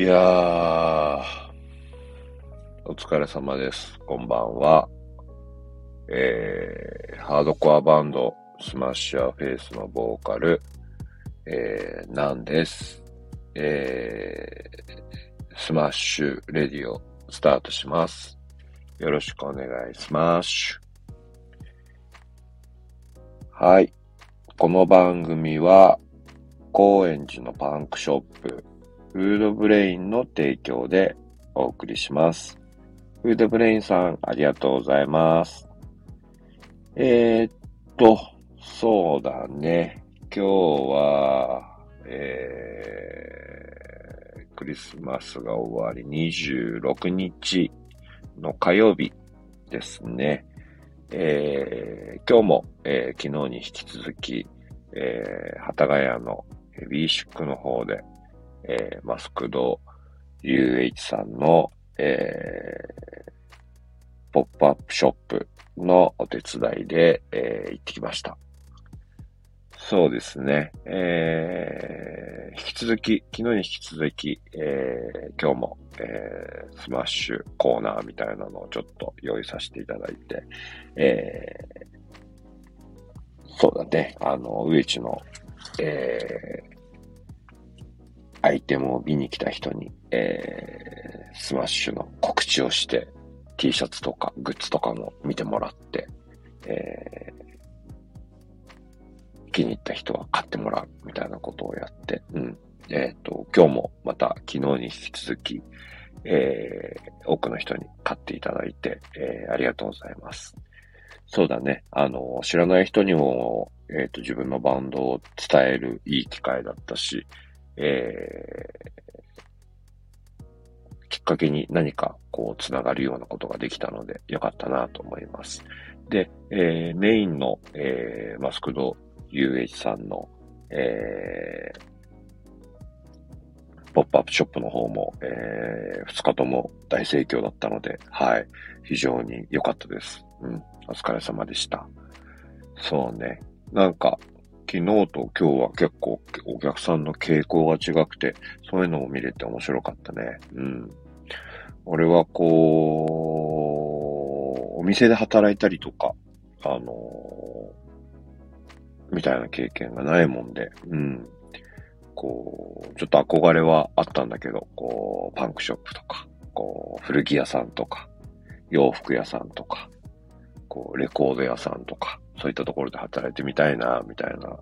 いやー、お疲れ様です。こんばんは。えー、ハードコアバンド、 SMASH YOUR FACE のボーカル、えー、なんです。えー、 SMASH RADIO、スタートします。よろしくお願いします。はい。この番組は、高円寺のパンクショップ、フードブレインの提供でお送りします。フードブレインさん、ありがとうございます。えー、っと、そうだね。今日は、えー、クリスマスが終わり26日の火曜日ですね。えー、今日も、えー昨日に引き続き、えー、幡ヶ谷のヘビーシックの方で、えーマスクド UH さんの、えーポップアップショップのお手伝いで、えー行ってきました。そうですね。えー引き続き、昨日に引き続き、えー今日も、えースマッシュコーナーみたいなのをちょっと用意させていただいて、えーそうだね、あの、植地の、えーアイテムを見に来た人に、えースマッシュの告知をして、T シャツとかグッズとかも見てもらって、えー気に入った人は買ってもらうみたいなことをやって、うん。えっ、と、今日もまた昨日に引き続き、えー多くの人に買っていただいて、えーありがとうございます。そうだね。あの、知らない人にも、えっ、と、自分のバンドを伝えるいい機会だったし、えーきっかけに何かこう、つながるようなことができたので、よかったなと思います。で、えーメインの、えーマスクド UH さんの、えーポップアップショップの方も、え2日とも大盛況だったので、はい。非常に良かったです。うん。お疲れ様でした。そうね。なんか、昨日と今日は結構お客さんの傾向が違くて、そういうのも見れて面白かったね。うん。俺はこう、お店で働いたりとか、あのみたいな経験がないもんで、うん。こう、ちょっと憧れはあったんだけど、こう、パンクショップとか、こう、古着屋さんとか、洋服屋さんとか、こう、レコード屋さんとか、そういったところで働いてみたいな、みたいな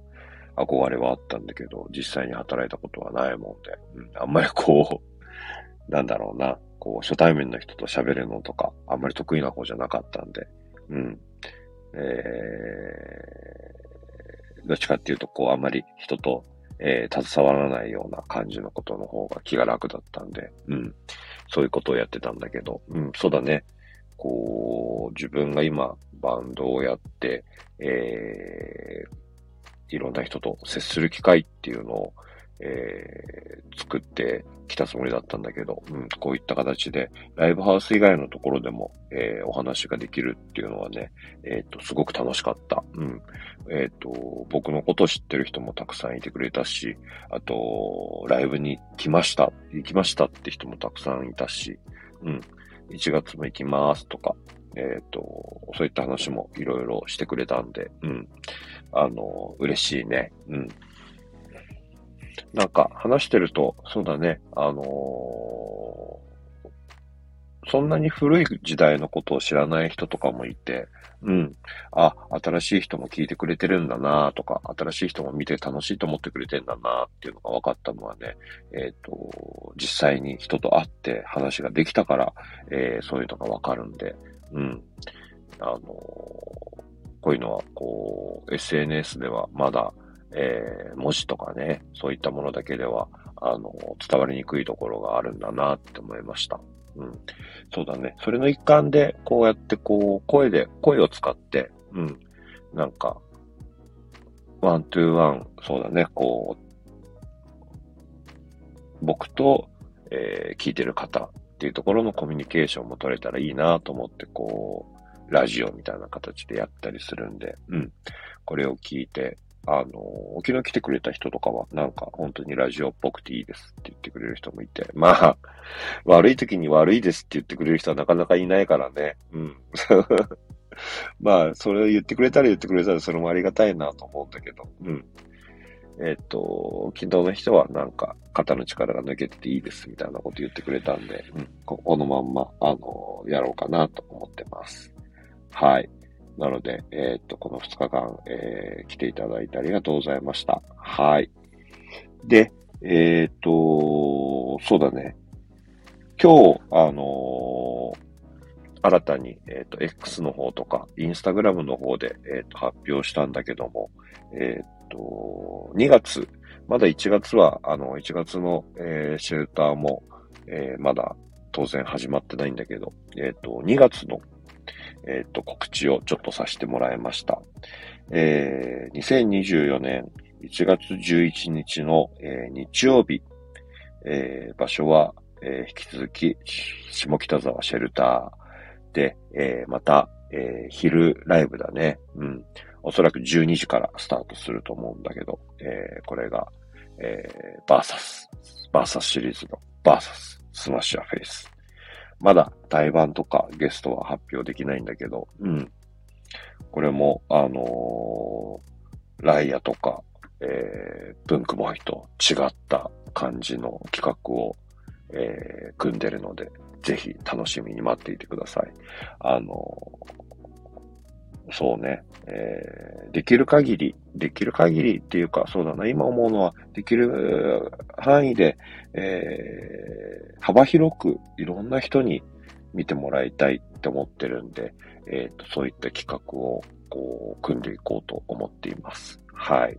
憧れはあったんだけど、実際に働いたことはないもんで、うん、あんまりこう、なんだろうな、こう、初対面の人と喋るのとか、あんまり得意な方じゃなかったんで、うん。えー、どっちかっていうと、こう、あんまり人と、えー携わらないような感じのことの方が気が楽だったんで、うん。そういうことをやってたんだけど、うん、そうだね。こう、自分が今、バンドをやって、えー、いろんな人と接する機会っていうのを、えー、作ってきたつもりだったんだけど、うん、こういった形で、ライブハウス以外のところでも、えーお話ができるっていうのはね、えっ、と、すごく楽しかった。うん。えっ、と、僕のこと知ってる人もたくさんいてくれたし、あと、ライブに来ました、行きましたって人もたくさんいたし、うん。1月も行きますとか、えっ、と、そういった話もいろいろしてくれたんで、うん。あの、嬉しいね。うん。なんか話してると、そうだね、あのーそんなに古い時代のことを知らない人とかもいて、うん。あ、新しい人も聞いてくれてるんだなとか、新しい人も見て楽しいと思ってくれてんだなっていうのが分かったのはね、えっ、と、実際に人と会って話ができたから、えーそういうのが分かるんで、うん。あのーこういうのは、こう、SNS ではまだ、えー文字とかね、そういったものだけでは、あの、伝わりにくいところがあるんだなって思いました。うん。そうだね。それの一環で、こうやってこう、声で、声を使って、うん。なんか、ワントゥーワン、そうだね、こう、僕と、えー聞いてる方っていうところのコミュニケーションも取れたらいいなと思って、こう、ラジオみたいな形でやったりするんで、うん。これを聞いて、あの、昨日来てくれた人とかは、なんか本当にラジオっぽくていいですって言ってくれる人もいて、まあ、悪い時に悪いですって言ってくれる人はなかなかいないからね。うん。まあ、それを言ってくれたら言ってくれたらそれもありがたいなと思うんだけど、うん。えっ、と、昨日の人はなんか肩の力が抜けてていいですみたいなこと言ってくれたんで、うん、ここのまんま、あの、やろうかなと思ってます。はい。なので、えっ、と、この2日間、えー、来ていただいてありがとうございました。はい。で、えっ、と、そうだね。今日、あのー新たに、えっ、と、X の方とか、インスタグラムの方で、えっ、と、発表したんだけども、えっ、と、2月、まだ1月は、あの、1月の、えシェルターも、えまだ当然始まってないんだけど、えっ、と、2月の、えっ、と、告知をちょっとさせてもらいました。えー2024年1月11日の、え日曜日、え場所は、え引き続き、下北沢シェルター、で、えー、また、えー、昼ライブだね。うん。おそらく12時からスタートすると思うんだけど、えー、これが、えー、バーサス、バーサスシリーズのバーサス、 SMASH YOUR FACE。まだ対バンとかゲストは発表できないんだけど、うん。これも、あのー、ライアとか、えー、ブンクモイと違った感じの企画を、えー、組んでるので、ぜひ楽しみに待っていてください。あの、そうね、えー、できる限り、できる限りっていうか、そうだな、今思うのは、できる範囲で、えー、幅広くいろんな人に見てもらいたいって思ってるんで、えっ、ー、と、そういった企画を、こう、組んでいこうと思っています。はい。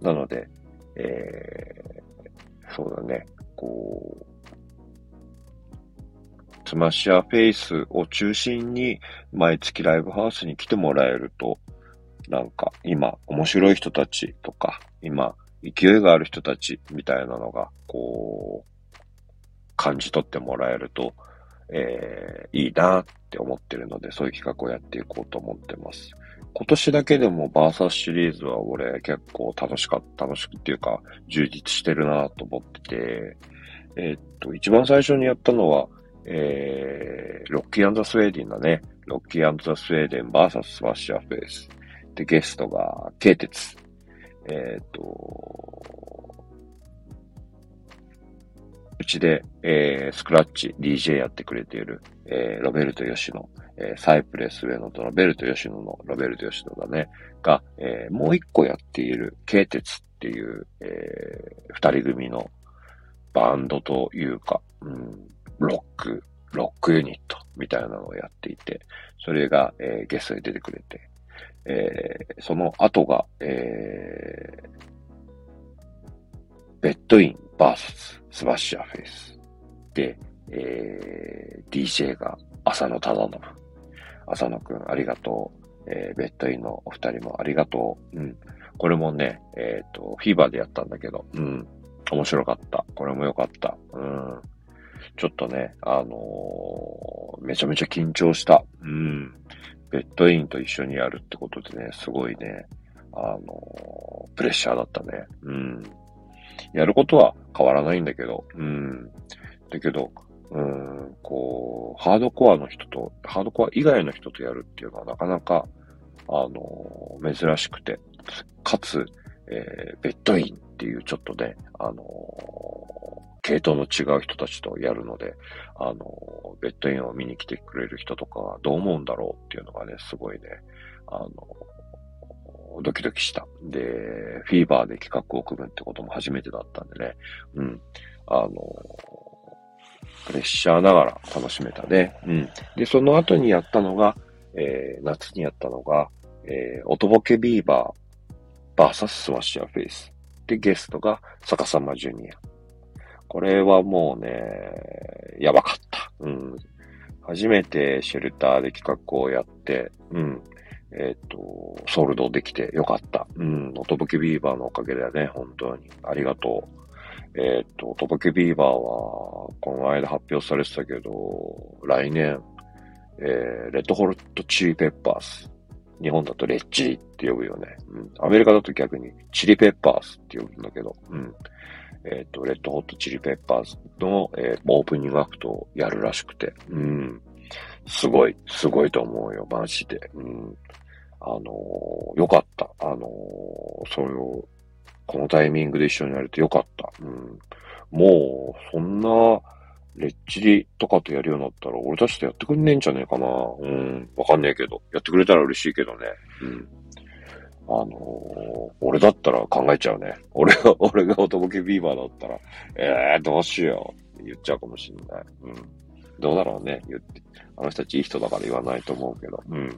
なので、えー、そうだね、こう、 SMASH YOUR FACE を中心に毎月ライブハウスに来てもらえると、なんか今面白い人たちとか、今勢いがある人たちみたいなのが、こう、感じ取ってもらえると、えー、いいなって思ってるので、そういう企画をやっていこうと思ってます。今年だけでもバーサスシリーズは俺結構楽しかった、楽しくっていうか充実してるなと思ってて、えー、っと、一番最初にやったのは、えー、 ROCKY & THE SWEDEN だね。 ROCKY & THE SWEDEN VS SMASH YOUR FACE。で、ゲストが、ケイテツ。えっ、ー、と、うちで、えー、スクラッチ、DJ やってくれている、えー、ロベルト・ヨシノ、えー、サイプレス上野とロベルト・ヨシノのロベルト・ヨシノだね、が、えー、もう一個やっている、ケイテツっていう、えー、二人組のバンドというか、うん、ロック、ロックユニットみたいなのをやっていて、それが、えー、ゲストで出てくれて、えー、その後が、えー、ベッド・インバーサス SMASH YOUR FACE で、えー、DJ が浅野忠信。浅野くんありがとう。えー、ベッド・インのお二人もありがとう。うん。これもね、えっ、ー、と、 FEVER でやったんだけど、うん。面白かった。これも良かった。うん。ちょっとね、あのー、めちゃめちゃ緊張した。うん。ベッドインと一緒にやるってことでね、すごいね、あのー、プレッシャーだったね。うん。やることは変わらないんだけど、うん。だけど、うん、こう、ハードコアの人と、ハードコア以外の人とやるっていうのはなかなか、あのー、珍しくて、かつ、えー、ベッドインっていうちょっとね、あの系統の違う人たちとやるので、あの、ベッドインを見に来てくれる人とかはどう思うんだろうっていうのがね、すごいね、あの、ドキドキした。で、フィーバーで企画を組むってことも初めてだったんでね、うん。あの、プレッシャーながら楽しめたね。うん。で、その後にやったのが、えー、夏にやったのが、えー、おとぼけビーバー、バーサススワッシャーフェイス。で、ゲストが逆さまジュニア。これはもうね、やばかった。うん。初めて SHELTER で企画をやって、うん。えっ、ー、と、ソールドできてよかった。うん。おとぼけビーバーのおかげだよね、本当に。ありがとう。えっ、ー、と、おとぼけビーバーは、この間発表されてたけど、来年、えー、 Red Hot Chili Peppers日本だとレッチリって呼ぶよね。うん。アメリカだと逆に Chili Peppers って呼ぶんだけど、うん。えっ、ー、と、 Red Hot Chili Peppers の、えー、オープニングアクトをやるらしくて、うん。すごい、すごいと思うよ、マジで。うん。あのー、よかった。あのー、それを、このタイミングで一緒にやれてよかった。うん。もう、そんな、レッチリとかとやるようになったら、俺たちとやってくんねえんじゃねえかな。うん。わかんねえけど。やってくれたら嬉しいけどね。うん。あのー、俺だったら考えちゃうね。俺が、俺が男気ビーバーだったら、ええー、どうしようって言っちゃうかもしんない。うん。どうだろうね。言って。あの人たちいい人だから言わないと思うけど。うん。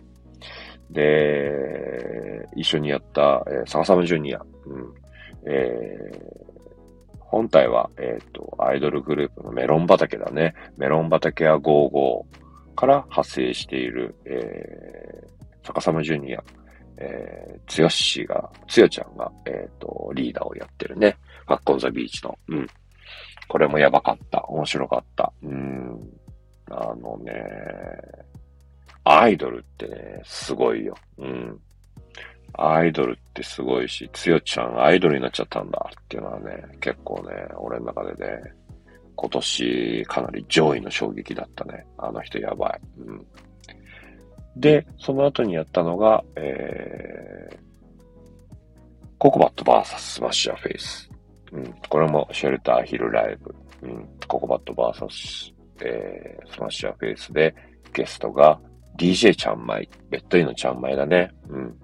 で、一緒にやった、えー、サガサムジュニア。うん。えー、本体は、えっ、ー、と、アイドルグループのメロン畑だね。メロン畑は55から派生している、えー、坂様ジュニア、えー、つよしが、つよちゃんが、えっ、ー、と、リーダーをやってるね。ファッコンザビーチの。うん。これもやばかった。面白かった。うん。あのね、アイドルってね、すごいよ。うん。アイドルっってすごいし、つよちゃんアイドルになっちゃったんだっていうのはね、結構ね、俺の中でね、今年かなり上位の衝撃だったね。あの人やばい。うん。で、その後にやったのが、えー、 COCOBAT VS SMASH YOUR FACE。うん。これも SHELTER 昼ライブ。うん。ココバット VS、えー、スマッシャーフェイスで、ゲストが DJ ちゃんまい。ベッド・インのちゃんまいだね。うん。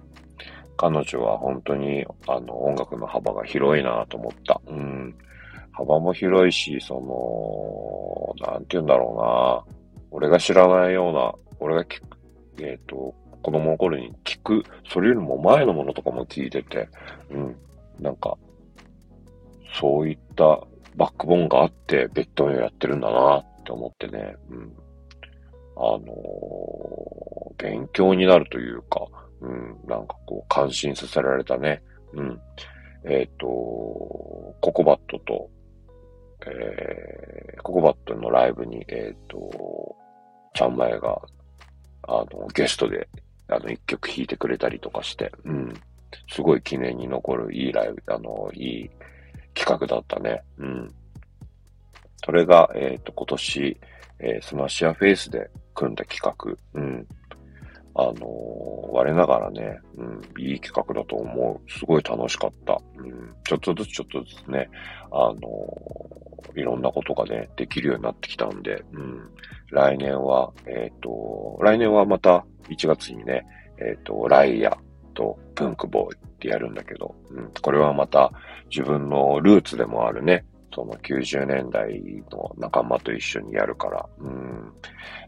彼女は本当に、あの、音楽の幅が広いなと思った。うん。幅も広いし、その、なんて言うんだろうな。俺が知らないような、俺が聞く、えっ、ー、と、子供の頃に聞く、それよりも前のものとかも聞いてて、うん。なんか、そういったバックボーンがあって、ベッドをやってるんだなって思ってね、うん。あのー、勉強になるというか、うん、なんかこう、感心させられたね。うん。えっ、ー、と、 COCOBATと、えー、 COCOBATのライブに、えっ、ー、と、ちゃんまえが、あの、ゲストで、あの、一曲弾いてくれたりとかして、うん。すごい記念に残るいいライブ、あの、いい企画だったね。うん。それが、えっ、ー、と、今年、えー、スマッシャーフェイスで組んだ企画。うん。あのー、我ながらね、うん、いい企画だと思う。すごい楽しかった。うん、ちょっとずつちょっとずつね、あのー、いろんなことがね、できるようになってきたんで、うん、来年は、えっ、ー、と、来年はまた1月にね、えっ、と、ライアとプンクボーイってやるんだけど、うん、これはまた自分のルーツでもあるね、その90年代の仲間と一緒にやるから、うん、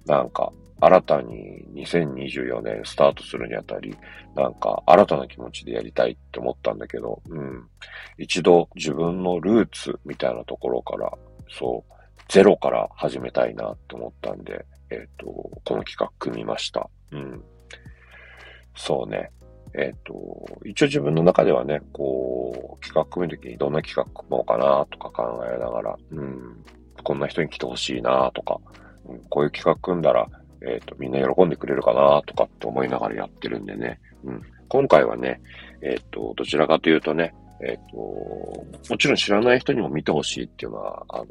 なんか、新たに2024年スタートするにあたり、なんか新たな気持ちでやりたいって思ったんだけど、うん。一度自分のルーツみたいなところから、そう、ゼロから始めたいなって思ったんで、えっ、ー、と、この企画組みました。うん。そうね。えっ、ー、と、一応自分の中ではね、こう、企画組むときにどんな企画組もうかなとか考えながら、うん、こんな人に来てほしいなとか、こういう企画組んだら、えっ、ー、と、みんな喜んでくれるかなとかって思いながらやってるんでね。うん。今回はね、えっ、ー、と、どちらかというとね、えっ、と、もちろん知らない人にも見てほしいっていうのは、あの、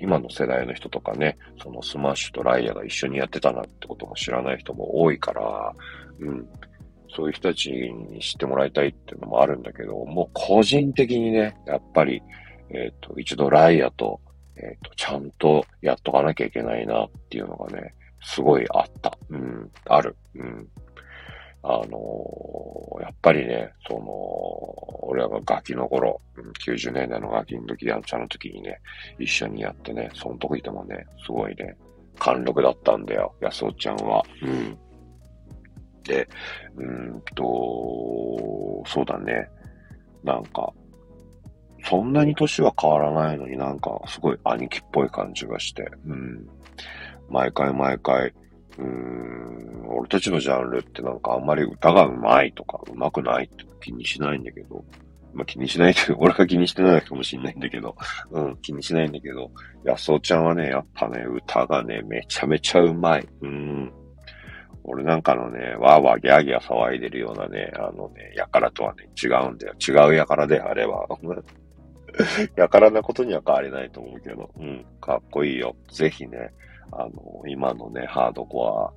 今の世代の人とかね、そのスマッシュとライアが一緒にやってたなってことも知らない人も多いから、うん。そういう人たちに知ってもらいたいっていうのもあるんだけど、もう個人的にね、やっぱり、えっ、と、一度ライアと、えっ、と、ちゃんとやっとかなきゃいけないなっていうのがね、すごいあった。うん、ある。うん。あのー、やっぱりね、その、俺らがガキの頃、90年代のガキの時、やんちゃの時にね、一緒にやってね、その時でもね、すごいね、貫禄だったんだよ、安尾ちゃんは。うん。で、うんと、そうだね、なんか、そんなに年は変わらないのになんか、すごい兄貴っぽい感じがして、うん。毎回毎回、うーん、俺たちのジャンルってなんかあんまり歌が上手いとか上手くないって気にしないんだけど、まあ、気にしないけど、俺が気にしてないかもしんないんだけど、うん、気にしないんだけど、安尾ちゃんはね、やっぱね、歌がね、めちゃめちゃ上手い。うん。俺なんかのね、わーわーギャーギャー騒いでるようなね、あのね、やからとはね、違うんだよ。違うやからであれば。やからなことには変わりないと思うけど、うん、かっこいいよ。ぜひね、あの、今のね、ハードコア、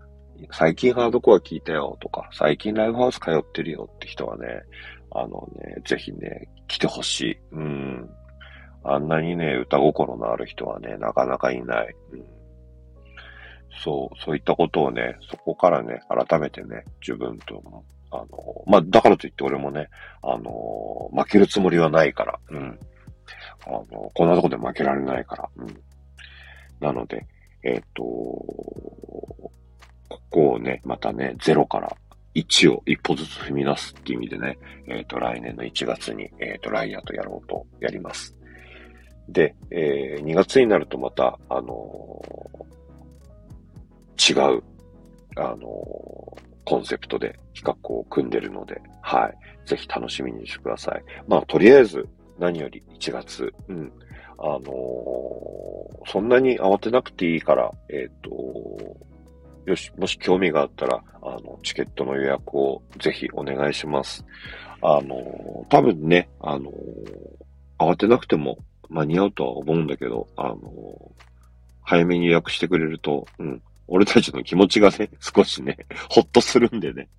最近ハードコア聞いたよとか、最近ライブハウス通ってるよって人はね、あのね、ぜひね、来てほしい。うん。あんなにね、歌心のある人はね、なかなかいない。うん、そう、そういったことをね、そこからね、改めてね、自分と、あの、まあ、だからといって俺もね、あの、負けるつもりはないから、うん。あの、こんなとこで負けられないから、うん。なので、えっ、ー、と、ここをね、またね、0から1を一歩ずつ踏み出すっていう意味でね、えっ、ー、と、来年の1月に、えっ、ー、と、ライアーとやろうとやります。で、えー、2月になるとまた、あの、違う、あの、コンセプトで企画を組んでるので、はい。ぜひ楽しみにしてください。まあ、とりあえず、何より1月、うん。あのー、そんなに慌てなくていいから、えっ、と、よし、もし興味があったら、あの、チケットの予約をぜひお願いします。あの、多分ね、あの、慌てなくても間に合うとは思うんだけど、あの、早めに予約してくれると、うん、俺たちの気持ちがね、少しね、ほっとするんでね。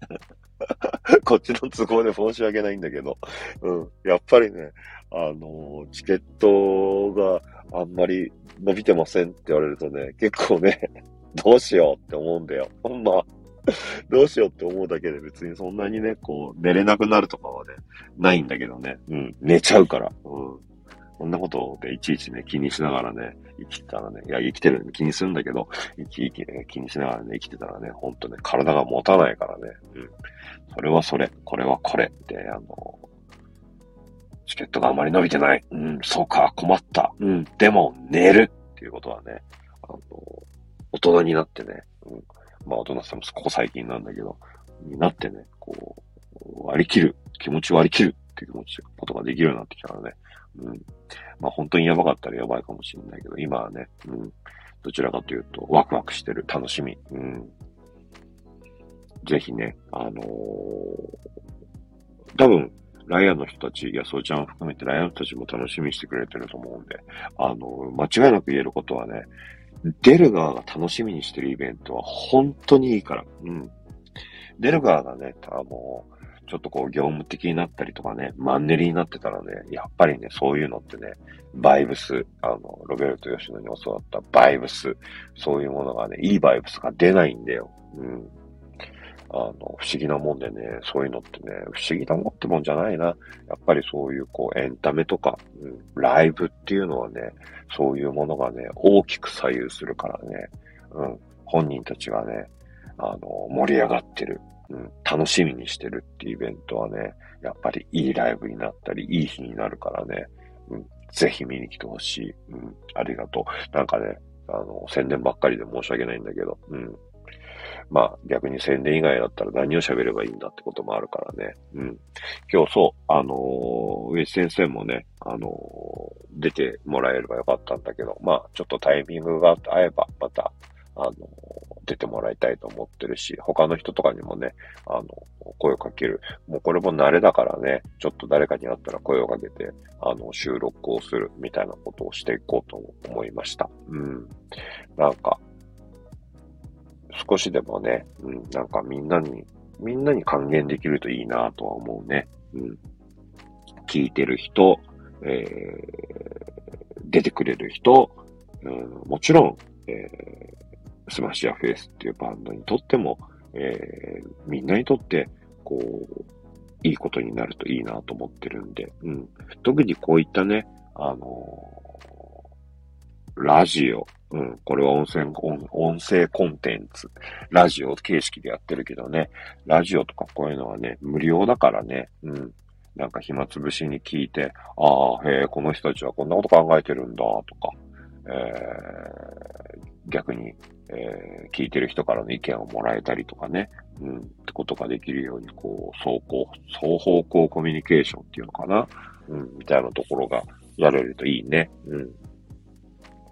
こっちの都合で申し訳ないんだけど、うん、やっぱりね、あの、チケットがあんまり伸びてませんって言われるとね、結構ね、どうしようって思うんだよ。ほんま。どうしようって思うだけで別にそんなにね、こう、寝れなくなるとかはね、ないんだけどね。うん、寝ちゃうから。うん。こんなことでいちいちね、気にしながらね、生きたらね、いや、生きてるの気にするんだけど、生き生きね、気にしながらね、生きてたらね、ほんとね、体が持たないからね、うん。それはそれ、これはこれって、あの、チケットがあまり伸びてない。うん、そうか、困った。うん、でも、寝るっていうことはね、あの、大人になってね、うん、まあ大人さんもここ最近なんだけど、になってね、こう、割り切る、気持ち割り切るっていう気持ち、ことができるようになってきたからね、うん。まあ本当にやばかったらやばいかもしれないけど、今はね、うん。どちらかというと、ワクワクしてる、楽しみ。うん。ぜひね、あのー、多分、ライアンの人たち、いや、そうちゃんを含めてライアンの人たちも楽しみにしてくれてると思うんで、あのー、間違いなく言えることはね、出る側が楽しみにしてるイベントは本当にいいから。うん。出る側がね、あのー、ちょっとこう業務的になったりとかね、マンネリになってたらね、やっぱりね、そういうのってね、バイブス、あの、ロベルト吉野に教わったバイブス、そういうものがね、いいバイブスが出ないんだよ。うん。あの、不思議なもんでね、そういうのってね、不思議なもんってもんじゃないな。やっぱりそういうこう、エンタメとか、うん、ライブっていうのはね、そういうものがね、大きく左右するからね、うん、本人たちがね、あの、盛り上がってる。楽しみにしてるっていうイベントはね、やっぱりいいライブになったり、いい日になるからね、うん、ぜひ見に来てほしい。うん、ありがとう。なんかね、あの、宣伝ばっかりで申し訳ないんだけど、うん。まあ、逆に宣伝以外だったら何を喋ればいいんだってこともあるからね。うん。今日そう、あのー、上地先生もね、あのー、出てもらえればよかったんだけど、まあ、ちょっとタイミングが合えば、また、あの、出てもらいたいと思ってるし、他の人とかにもね、あの、声をかける。もうこれも慣れだからね、ちょっと誰かに会ったら声をかけて、あの、収録をするみたいなことをしていこうと思いました。うん。なんか、少しでもね、うん、なんかみんなに、みんなに還元できるといいなとは思うね。うん。聞いてる人、えー、出てくれる人、うん、もちろん、えー、 SMASH YOUR FACE っていうバンドにとっても、えー、みんなにとって、こう、いいことになるといいなと思ってるんで、うん。特にこういったね、あのー、ラジオ、うん、これは音声、音声コンテンツ、ラジオ形式でやってるけどね、ラジオとかこういうのはね、無料だからね、うん。なんか暇つぶしに聞いて、ああ、へえ、この人たちはこんなこと考えてるんだ、とか、えー、逆に、えー、聞いてる人からの意見をもらえたりとかね、うん、ってことができるように、こう、双方、双方向コミュニケーションっていうのかな、うん、みたいなところがやれるといいね。うん。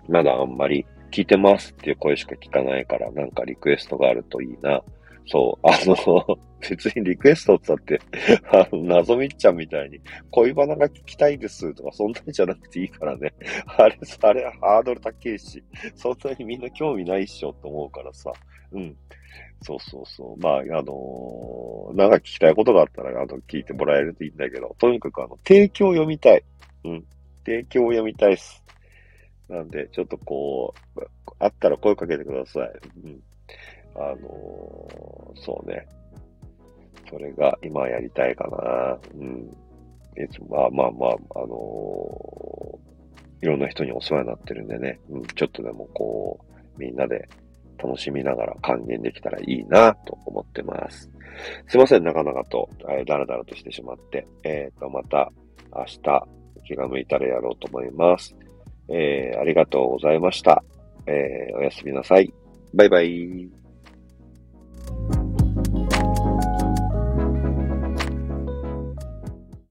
まだあんまり聞いてますっていう声しか聞かないから、なんかリクエストがあるといいな。そう、あの、別にリクエストって言ったって、あの、謎みっちゃんみたいに、恋バナが聞きたいですとか、そんなにじゃなくていいからね。あれ、あれ、ハードル高いし、そんなにみんな興味ないっしょと思うからさ。うん。そうそうそう。まあ、あのー、なんか聞きたいことがあったら、あの、聞いてもらえるといいんだけど、とにかくあの、提供を読みたい。うん。提供を読みたいっす。なんで、ちょっとこう、あったら声かけてください。うん。あのー、そうね。それが今やりたいかな。うん。いつも、まあまあまあ、あのー、いろんな人にお世話になってるんでね、うん、ちょっとでもこう、みんなで楽しみながら還元できたらいいなと思ってます。すいません、なかなかと、えー、だらだらとしてしまって。えっ、ー、と、また明日気が向いたらやろうと思います。えー、ありがとうございました。えー、おやすみなさい。バイバイ。Bye.